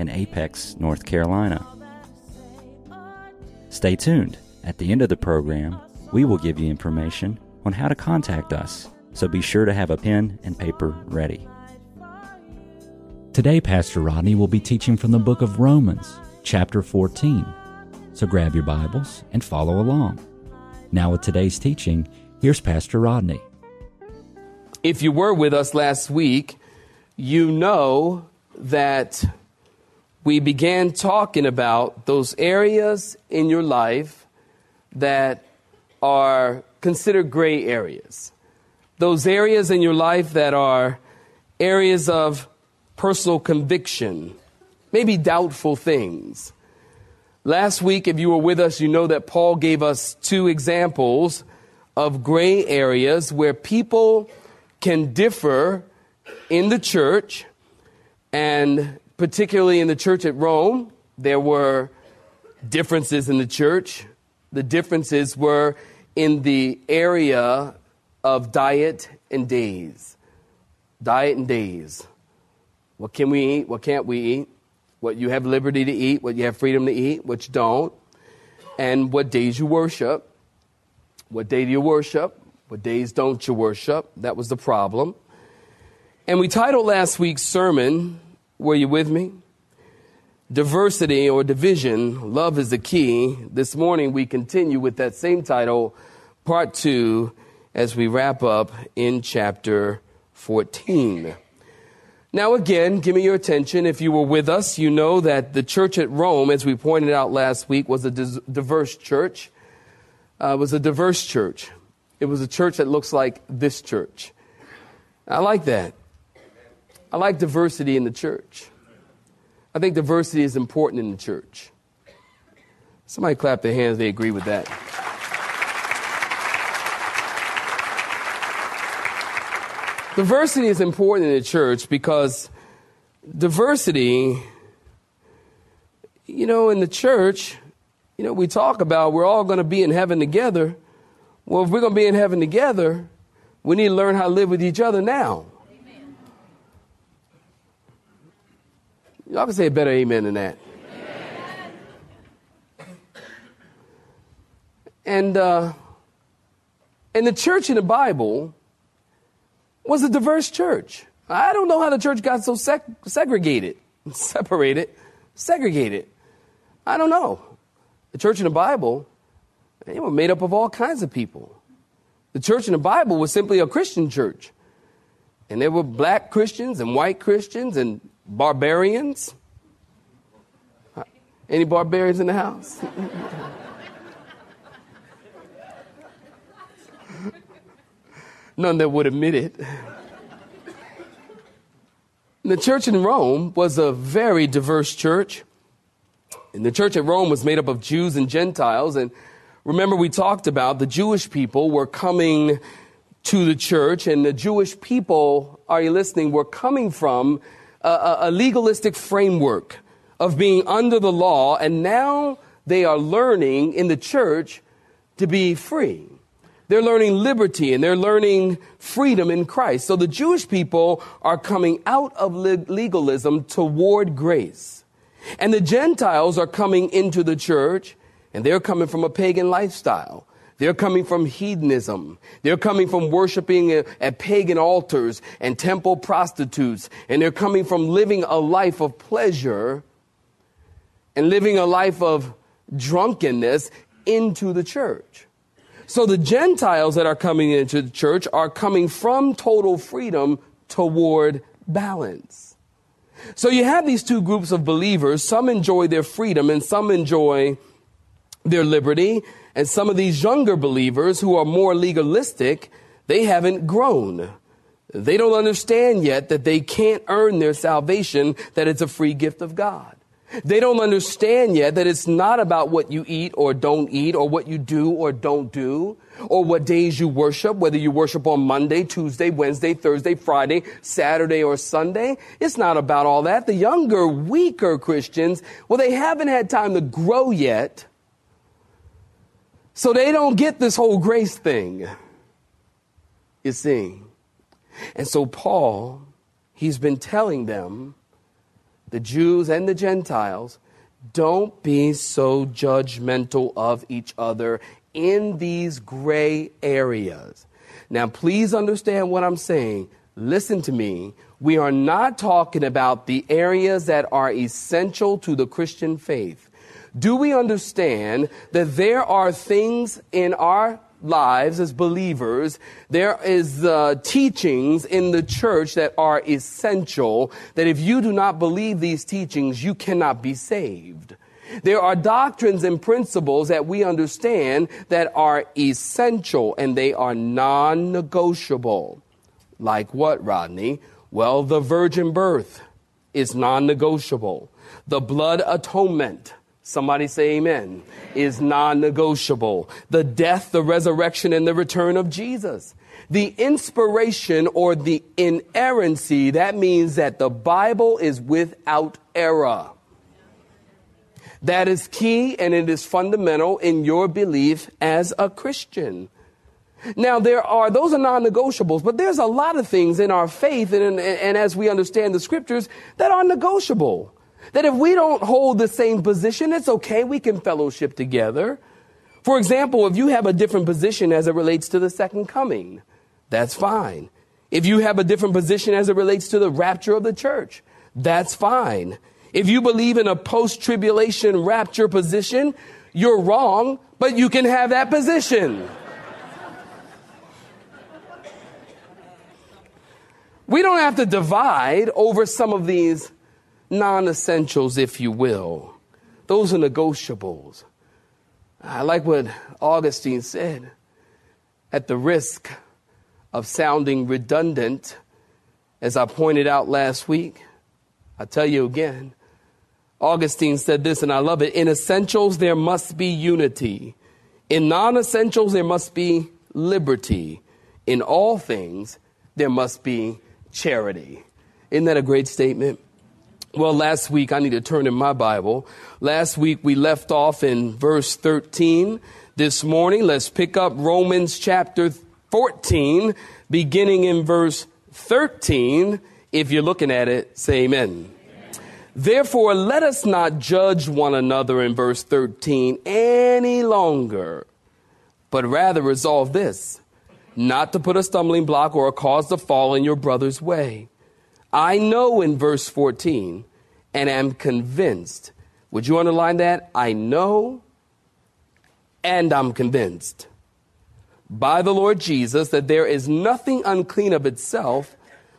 in Apex, North Carolina. Stay tuned. At the end of the program, we will give you information on how to contact us, so be sure to have a pen and paper ready. Today, Pastor Rodney will be teaching from the book of Romans, chapter 14. So grab your Bibles and follow along. Now, with today's teaching, here's Pastor Rodney. If you were with us last week, you know that we began talking about those areas in your life that are considered gray areas. Those areas in your life that are areas of personal conviction, maybe doubtful things. Last week, if you were with us, you know that Paul gave us two examples of gray areas where people can differ in the church and particularly in the church at Rome, there were differences in the church. The differences were in the area of diet and days. Diet and days. What can we eat? What can't we eat? What you have liberty to eat, what you have freedom to eat, what you don't. And what days you worship. What day do you worship? What days don't you worship? That was the problem. And we titled last week's sermon, were you with me? Diversity or division, love is the key. This morning we continue with that same title, part two, as we wrap up in chapter 14. Now, again, give me your attention. If you were with us, you know that the church at Rome, as we pointed out last week, was a diverse church. Uh, was a diverse church. It was a church that looks like this church. I like that. I like diversity in the church. I think diversity is important in the church. Somebody clap their hands, they agree with that. diversity is important in the church because diversity, you know, in the church, you know, we talk about we're all going to be in heaven together. Well, if we're going to be in heaven together, we need to learn how to live with each other now. Y'all can say a better amen than that. And, uh, and the church in the Bible was a diverse church. I don't know how the church got so seg- segregated, separated, segregated. I don't know. The church in the Bible, they were made up of all kinds of people. The church in the Bible was simply a Christian church. And there were black Christians and white Christians and barbarians. Any barbarians in the house? None that would admit it. The church in Rome was a very diverse church. And the church at Rome was made up of Jews and Gentiles. And remember, we talked about the Jewish people were coming to the church, and the Jewish people, are you listening, were coming from a, a legalistic framework of being under the law, and now they are learning in the church to be free. They're learning liberty and they're learning freedom in Christ. So the Jewish people are coming out of legalism toward grace. And the Gentiles are coming into the church and they're coming from a pagan lifestyle. They're coming from hedonism. They're coming from worshiping at pagan altars and temple prostitutes. And they're coming from living a life of pleasure and living a life of drunkenness into the church. So the Gentiles that are coming into the church are coming from total freedom toward balance. So you have these two groups of believers. Some enjoy their freedom and some enjoy their liberty. And some of these younger believers who are more legalistic, they haven't grown. They don't understand yet that they can't earn their salvation, that it's a free gift of God. They don't understand yet that it's not about what you eat or don't eat, or what you do or don't do, or what days you worship, whether you worship on Monday, Tuesday, Wednesday, Thursday, Friday, Saturday, or Sunday. It's not about all that. The younger, weaker Christians, well, they haven't had time to grow yet, so they don't get this whole grace thing. You see. And so Paul, he's been telling them, the Jews and the Gentiles, don't be so judgmental of each other in these gray areas. Now, please understand what I'm saying. Listen to me. We are not talking about the areas that are essential to the Christian faith. Do we understand that there are things in our lives as believers, there is uh, teachings in the church that are essential, that if you do not believe these teachings, you cannot be saved. There are doctrines and principles that we understand that are essential and they are non negotiable. Like what, Rodney? Well, the virgin birth is non negotiable. The blood atonement Somebody say amen. Is non negotiable. The death, the resurrection, and the return of Jesus. The inspiration or the inerrancy, that means that the Bible is without error. That is key and it is fundamental in your belief as a Christian. Now, there are, those are non negotiables, but there's a lot of things in our faith and, and, and as we understand the scriptures that are negotiable. That if we don't hold the same position, it's okay. We can fellowship together. For example, if you have a different position as it relates to the second coming, that's fine. If you have a different position as it relates to the rapture of the church, that's fine. If you believe in a post tribulation rapture position, you're wrong, but you can have that position. we don't have to divide over some of these non essentials, if you will. Those are negotiables. I like what Augustine said. At the risk of sounding redundant, as I pointed out last week, I tell you again, Augustine said this, and I love it. In essentials, there must be unity. In non essentials, there must be liberty. In all things, there must be charity. Isn't that a great statement? Well, last week, I need to turn in my Bible. Last week, we left off in verse 13. This morning, let's pick up Romans chapter 14, beginning in verse 13. If you're looking at it, say amen. amen. Therefore, let us not judge one another in verse 13 any longer, but rather resolve this not to put a stumbling block or a cause to fall in your brother's way. I know in verse 14 and am convinced. Would you underline that? I know and I'm convinced by the Lord Jesus that there is nothing unclean of itself,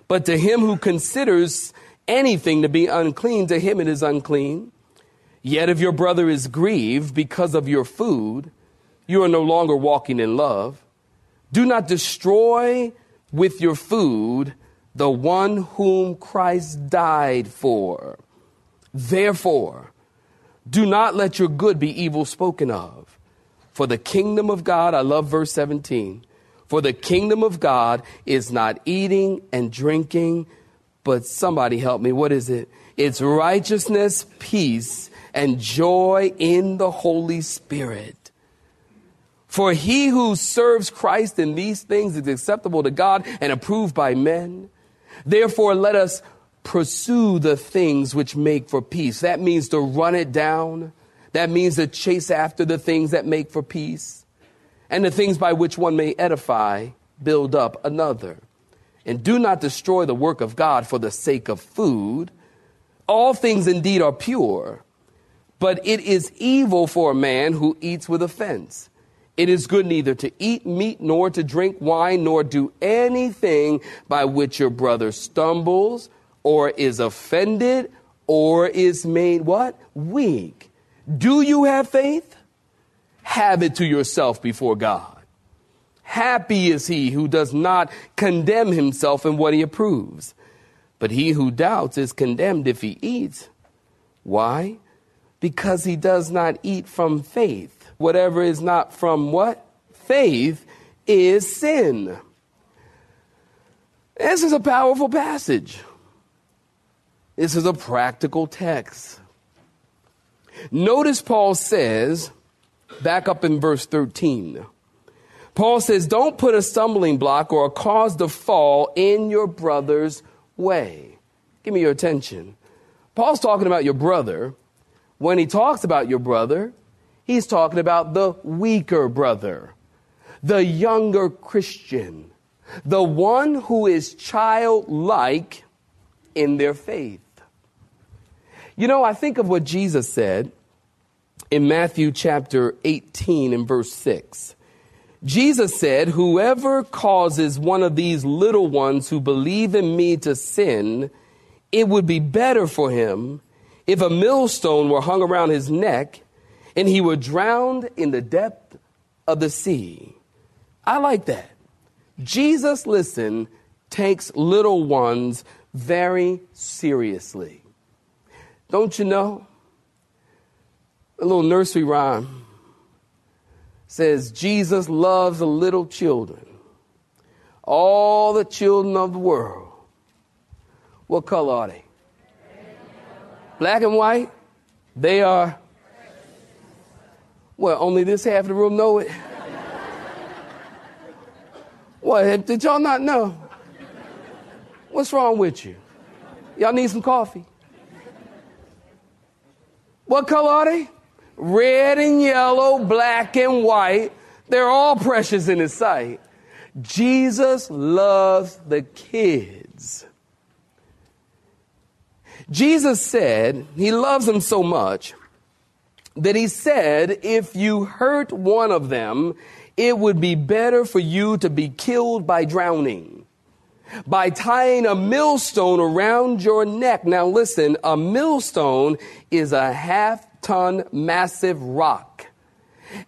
but to him who considers anything to be unclean, to him it is unclean. Yet if your brother is grieved because of your food, you are no longer walking in love. Do not destroy with your food the one whom Christ died for. Therefore, do not let your good be evil spoken of. For the kingdom of God, I love verse 17. For the kingdom of God is not eating and drinking, but somebody help me. What is it? It's righteousness, peace, and joy in the Holy Spirit. For he who serves Christ in these things is acceptable to God and approved by men. Therefore, let us pursue the things which make for peace. That means to run it down. That means to chase after the things that make for peace and the things by which one may edify, build up another. And do not destroy the work of God for the sake of food. All things indeed are pure, but it is evil for a man who eats with offense. It is good neither to eat meat nor to drink wine nor do anything by which your brother stumbles or is offended or is made what? Weak. Do you have faith? Have it to yourself before God. Happy is he who does not condemn himself in what he approves. But he who doubts is condemned if he eats, Why? Because he does not eat from faith. Whatever is not from what? Faith is sin. This is a powerful passage. This is a practical text. Notice Paul says, back up in verse 13. Paul says, Don't put a stumbling block or a cause to fall in your brother's way. Give me your attention. Paul's talking about your brother. When he talks about your brother, he's talking about the weaker brother, the younger Christian, the one who is childlike in their faith. You know, I think of what Jesus said in Matthew chapter 18 and verse 6. Jesus said, Whoever causes one of these little ones who believe in me to sin, it would be better for him if a millstone were hung around his neck and he were drowned in the depth of the sea. I like that. Jesus, listen, takes little ones very seriously. Don't you know? A little nursery rhyme says Jesus loves the little children, all the children of the world. What color are they? Black and white? They are. Well, only this half of the room know it. What? Did y'all not know? What's wrong with you? Y'all need some coffee? What color are they? Red and yellow, black and white. They're all precious in His sight. Jesus loves the kids. Jesus said He loves them so much that He said, if you hurt one of them, it would be better for you to be killed by drowning by tying a millstone around your neck. Now listen, a millstone is a half ton massive rock.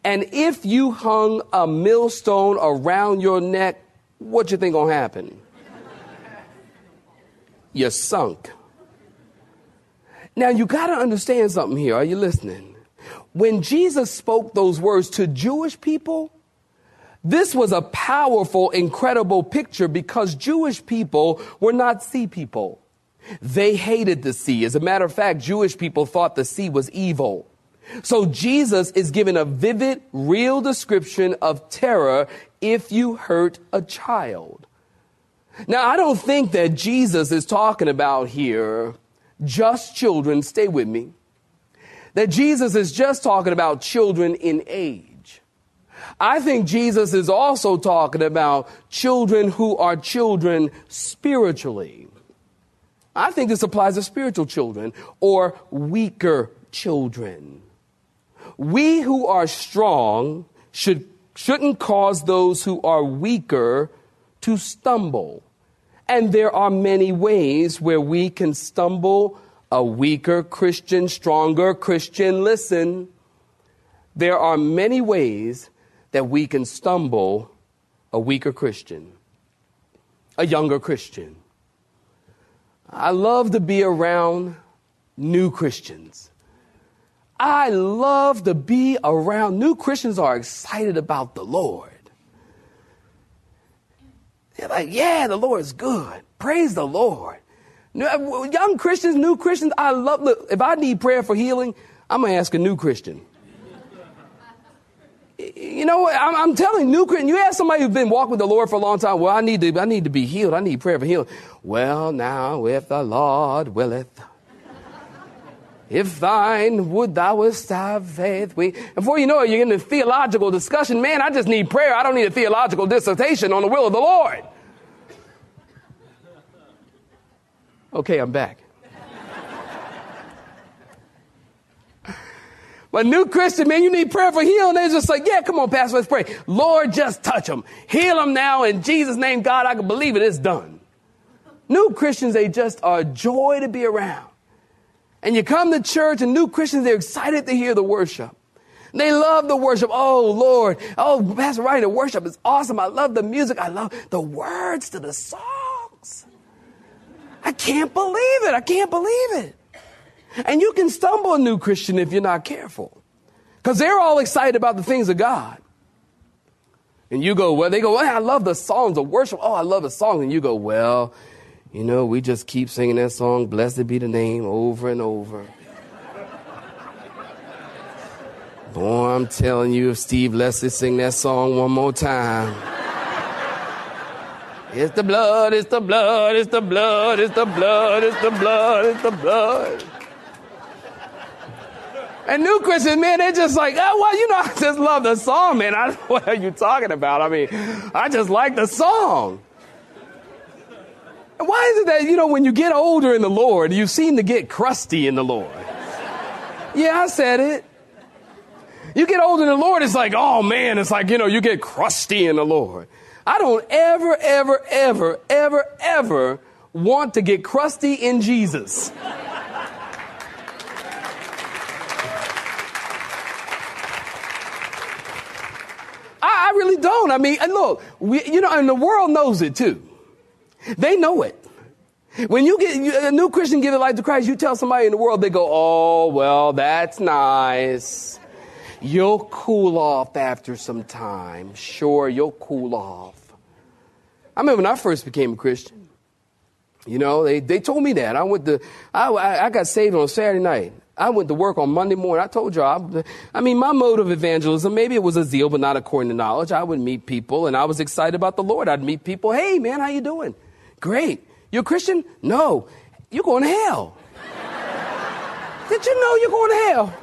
And if you hung a millstone around your neck, what you think gonna happen? You're sunk. Now you gotta understand something here. Are you listening? When Jesus spoke those words to Jewish people, this was a powerful, incredible picture because Jewish people were not sea people. They hated the sea. As a matter of fact, Jewish people thought the sea was evil. So Jesus is given a vivid, real description of terror if you hurt a child. Now, I don't think that Jesus is talking about here just children, stay with me, that Jesus is just talking about children in age. I think Jesus is also talking about children who are children spiritually. I think this applies to spiritual children or weaker children. We who are strong should, shouldn't cause those who are weaker to stumble. And there are many ways where we can stumble a weaker Christian, stronger Christian. Listen, there are many ways that we can stumble a weaker Christian, a younger Christian. I love to be around new Christians. I love to be around new Christians are excited about the Lord. They're like, yeah, the Lord is good. Praise the Lord. Uh, young Christians, new Christians, I love, look, if I need prayer for healing, I'm going to ask a new Christian you know, I'm, I'm telling new Christian, you ask somebody who's been walking with the Lord for a long time, well, I need to, I need to be healed. I need prayer for healing. Well, now, if the Lord willeth, if thine would thou wouldst have faith. We, before you know it, you're in a theological discussion. Man, I just need prayer. I don't need a theological dissertation on the will of the Lord. Okay, I'm back. But new Christian, man, you need prayer for healing. They're just like, yeah, come on, Pastor, let's pray. Lord, just touch them. Heal them now in Jesus' name, God, I can believe it. It's done. New Christians, they just are joy to be around. And you come to church and new Christians, they're excited to hear the worship. They love the worship. Oh, Lord. Oh, Pastor Ryan, the worship is awesome. I love the music. I love the words to the songs. I can't believe it. I can't believe it. And you can stumble a new Christian if you're not careful. Because they're all excited about the things of God. And you go, well, they go, well, I love the songs of worship. Oh, I love the songs. And you go, well, you know, we just keep singing that song, Blessed be the name, over and over. Boy, I'm telling you, if Steve Leslie sing that song one more time. It's the blood, it's the blood, it's the blood, it's the blood, it's the blood, it's the blood. And new Christians, man, they're just like, oh, well, you know, I just love the song, man. I, what are you talking about? I mean, I just like the song. And why is it that, you know, when you get older in the Lord, you seem to get crusty in the Lord? Yeah, I said it. You get older in the Lord, it's like, oh man, it's like, you know, you get crusty in the Lord. I don't ever, ever, ever, ever, ever want to get crusty in Jesus. I, I really don't. I mean, and look, we, you know, and the world knows it too. They know it. When you get you, a new Christian their life to Christ, you tell somebody in the world, they go, "Oh, well, that's nice." You'll cool off after some time. Sure, you'll cool off. I remember when I first became a Christian. You know, they, they told me that. I went to, I, I got saved on Saturday night. I went to work on Monday morning. I told y'all, I, I mean, my mode of evangelism, maybe it was a zeal, but not according to knowledge. I would meet people and I was excited about the Lord. I'd meet people. Hey, man, how you doing? Great. You a Christian? No. You're going to hell. Did you know you're going to hell?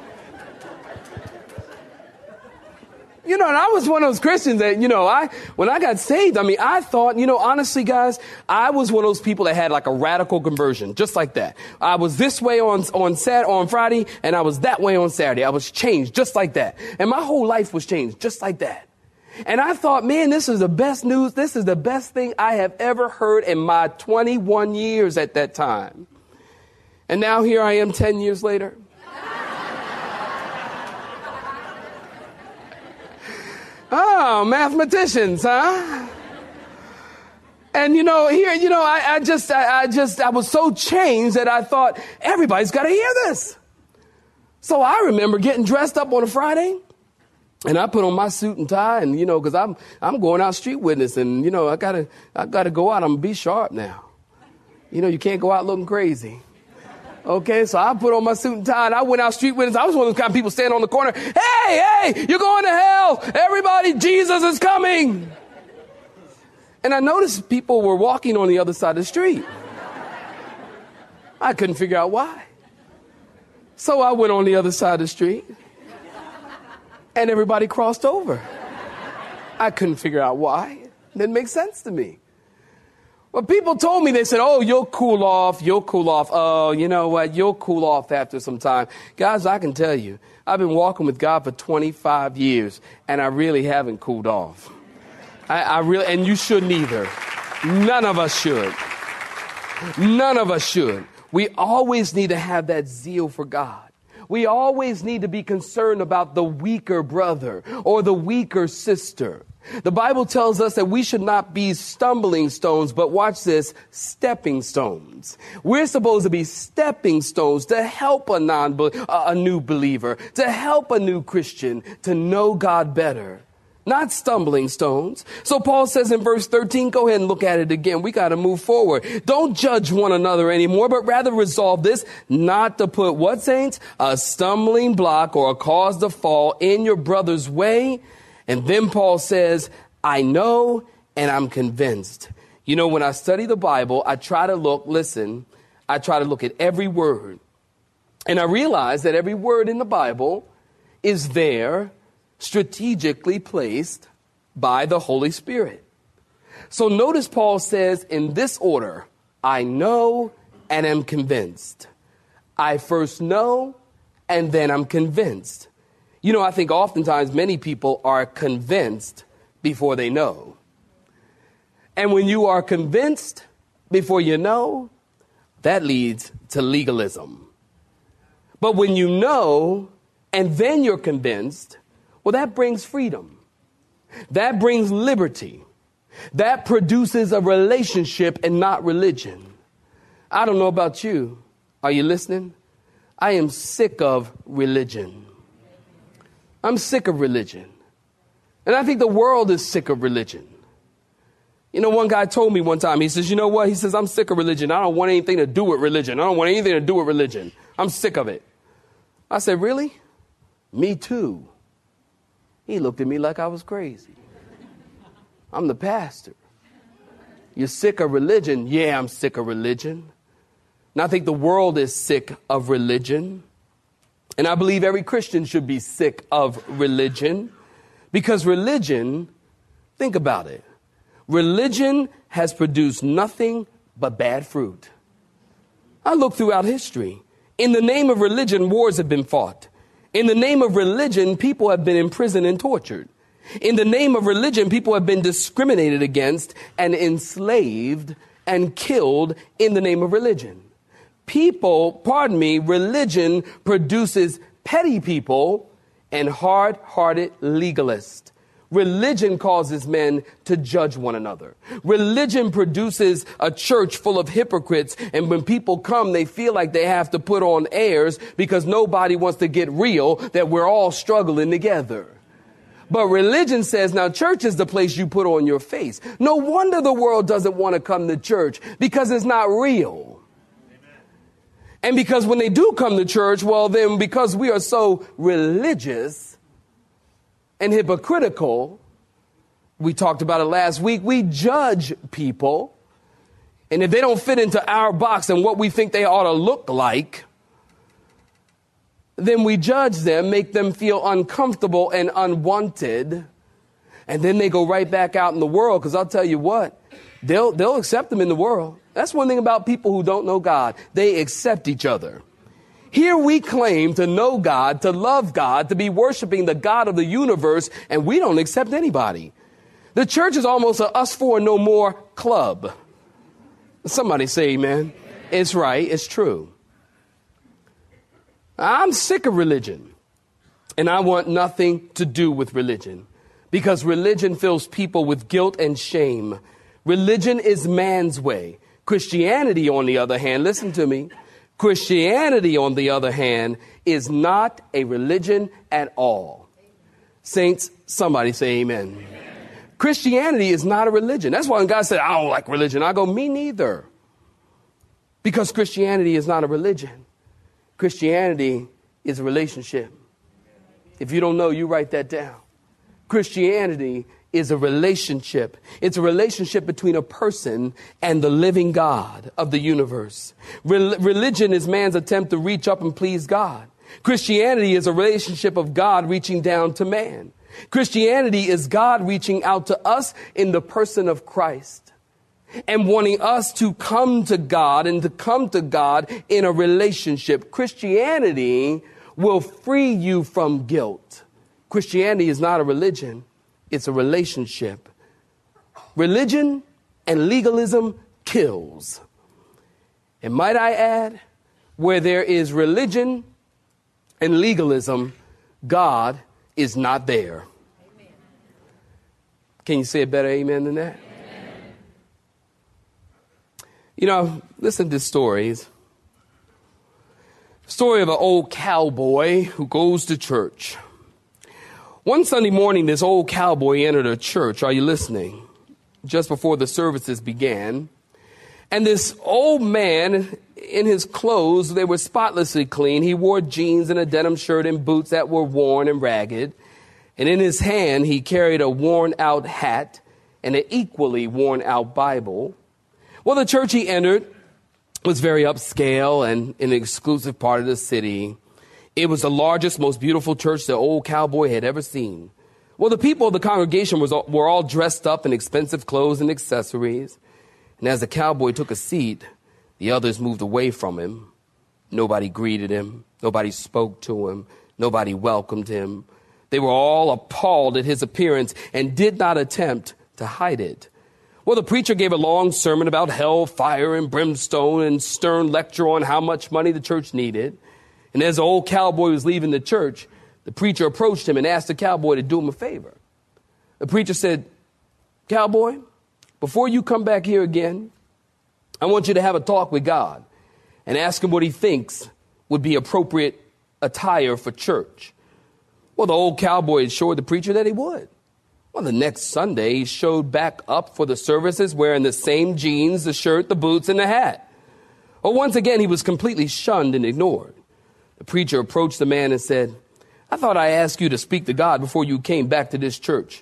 You know, and I was one of those Christians that, you know, I, when I got saved, I mean, I thought, you know, honestly, guys, I was one of those people that had like a radical conversion, just like that. I was this way on, on Sat, on Friday, and I was that way on Saturday. I was changed just like that. And my whole life was changed just like that. And I thought, man, this is the best news. This is the best thing I have ever heard in my 21 years at that time. And now here I am 10 years later. Oh, mathematicians, huh? And you know, here, you know, I, I just, I, I, just, I was so changed that I thought everybody's got to hear this. So I remember getting dressed up on a Friday, and I put on my suit and tie, and you know, because I'm, I'm going out street witness, and you know, I gotta, I gotta go out. I'm gonna be sharp now. You know, you can't go out looking crazy. Okay, so I put on my suit and tie and I went out street witness. I was one of those kind of people standing on the corner. Hey, hey, you're going to hell. Everybody, Jesus is coming. And I noticed people were walking on the other side of the street. I couldn't figure out why. So I went on the other side of the street and everybody crossed over. I couldn't figure out why. It didn't make sense to me. Well, people told me, they said, oh, you'll cool off, you'll cool off. Oh, you know what? You'll cool off after some time. Guys, I can tell you, I've been walking with God for 25 years, and I really haven't cooled off. I, I really, and you shouldn't either. None of us should. None of us should. We always need to have that zeal for God. We always need to be concerned about the weaker brother or the weaker sister. The Bible tells us that we should not be stumbling stones, but watch this, stepping stones. We're supposed to be stepping stones to help a non a new believer, to help a new Christian to know God better. Not stumbling stones. So Paul says in verse 13, go ahead and look at it again. We got to move forward. Don't judge one another anymore, but rather resolve this not to put what saints? A stumbling block or a cause to fall in your brother's way and then Paul says, I know and I'm convinced. You know, when I study the Bible, I try to look, listen, I try to look at every word. And I realize that every word in the Bible is there, strategically placed by the Holy Spirit. So notice Paul says in this order I know and am convinced. I first know and then I'm convinced. You know, I think oftentimes many people are convinced before they know. And when you are convinced before you know, that leads to legalism. But when you know and then you're convinced, well, that brings freedom. That brings liberty. That produces a relationship and not religion. I don't know about you. Are you listening? I am sick of religion. I'm sick of religion. And I think the world is sick of religion. You know, one guy told me one time, he says, You know what? He says, I'm sick of religion. I don't want anything to do with religion. I don't want anything to do with religion. I'm sick of it. I said, Really? Me too. He looked at me like I was crazy. I'm the pastor. You're sick of religion? Yeah, I'm sick of religion. And I think the world is sick of religion. And I believe every Christian should be sick of religion because religion, think about it, religion has produced nothing but bad fruit. I look throughout history. In the name of religion, wars have been fought. In the name of religion, people have been imprisoned and tortured. In the name of religion, people have been discriminated against and enslaved and killed in the name of religion. People, pardon me, religion produces petty people and hard hearted legalists. Religion causes men to judge one another. Religion produces a church full of hypocrites, and when people come, they feel like they have to put on airs because nobody wants to get real that we're all struggling together. But religion says now church is the place you put on your face. No wonder the world doesn't want to come to church because it's not real. And because when they do come to church, well, then because we are so religious and hypocritical, we talked about it last week, we judge people. And if they don't fit into our box and what we think they ought to look like, then we judge them, make them feel uncomfortable and unwanted, and then they go right back out in the world. Because I'll tell you what, they'll, they'll accept them in the world. That's one thing about people who don't know God. They accept each other. Here we claim to know God, to love God, to be worshiping the God of the universe, and we don't accept anybody. The church is almost a us four no more club. Somebody say amen. It's right, it's true. I'm sick of religion. And I want nothing to do with religion because religion fills people with guilt and shame. Religion is man's way. Christianity, on the other hand, listen to me. Christianity, on the other hand, is not a religion at all. Saints, somebody say amen. amen. Christianity is not a religion. That's why when God said, I don't like religion, I go, me neither. Because Christianity is not a religion. Christianity is a relationship. If you don't know, you write that down. Christianity is a relationship. It's a relationship between a person and the living God of the universe. Rel- religion is man's attempt to reach up and please God. Christianity is a relationship of God reaching down to man. Christianity is God reaching out to us in the person of Christ and wanting us to come to God and to come to God in a relationship. Christianity will free you from guilt. Christianity is not a religion, it's a relationship. Religion and legalism kills. And might I add, where there is religion and legalism, God is not there. Amen. Can you say a better amen than that? You know, listen to stories. Story of an old cowboy who goes to church. One Sunday morning, this old cowboy entered a church. Are you listening? Just before the services began. And this old man, in his clothes, they were spotlessly clean. He wore jeans and a denim shirt and boots that were worn and ragged. And in his hand, he carried a worn out hat and an equally worn out Bible. Well, the church he entered was very upscale and in an exclusive part of the city. It was the largest, most beautiful church the old cowboy had ever seen. Well, the people of the congregation was, were all dressed up in expensive clothes and accessories. And as the cowboy took a seat, the others moved away from him. Nobody greeted him. Nobody spoke to him. Nobody welcomed him. They were all appalled at his appearance and did not attempt to hide it. Well, the preacher gave a long sermon about hell, fire, and brimstone, and stern lecture on how much money the church needed. And as the old cowboy was leaving the church, the preacher approached him and asked the cowboy to do him a favor. The preacher said, Cowboy, before you come back here again, I want you to have a talk with God and ask him what he thinks would be appropriate attire for church. Well, the old cowboy assured the preacher that he would. Well, the next Sunday, he showed back up for the services wearing the same jeans, the shirt, the boots, and the hat. Well, once again, he was completely shunned and ignored. The preacher approached the man and said, I thought I asked you to speak to God before you came back to this church.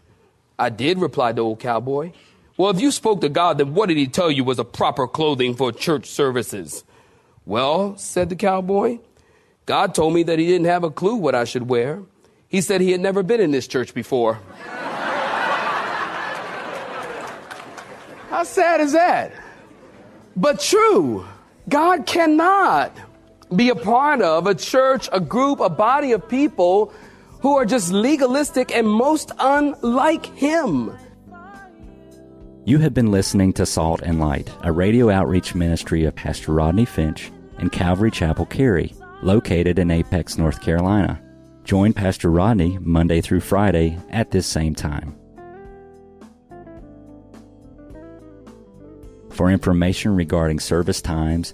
I did, replied the old cowboy. Well, if you spoke to God, then what did he tell you was a proper clothing for church services? Well, said the cowboy, God told me that he didn't have a clue what I should wear. He said he had never been in this church before. How sad is that? But true, God cannot be a part of a church, a group, a body of people who are just legalistic and most unlike Him. You have been listening to Salt and Light, a radio outreach ministry of Pastor Rodney Finch and Calvary Chapel Cary, located in Apex, North Carolina. Join Pastor Rodney Monday through Friday at this same time. For information regarding service times,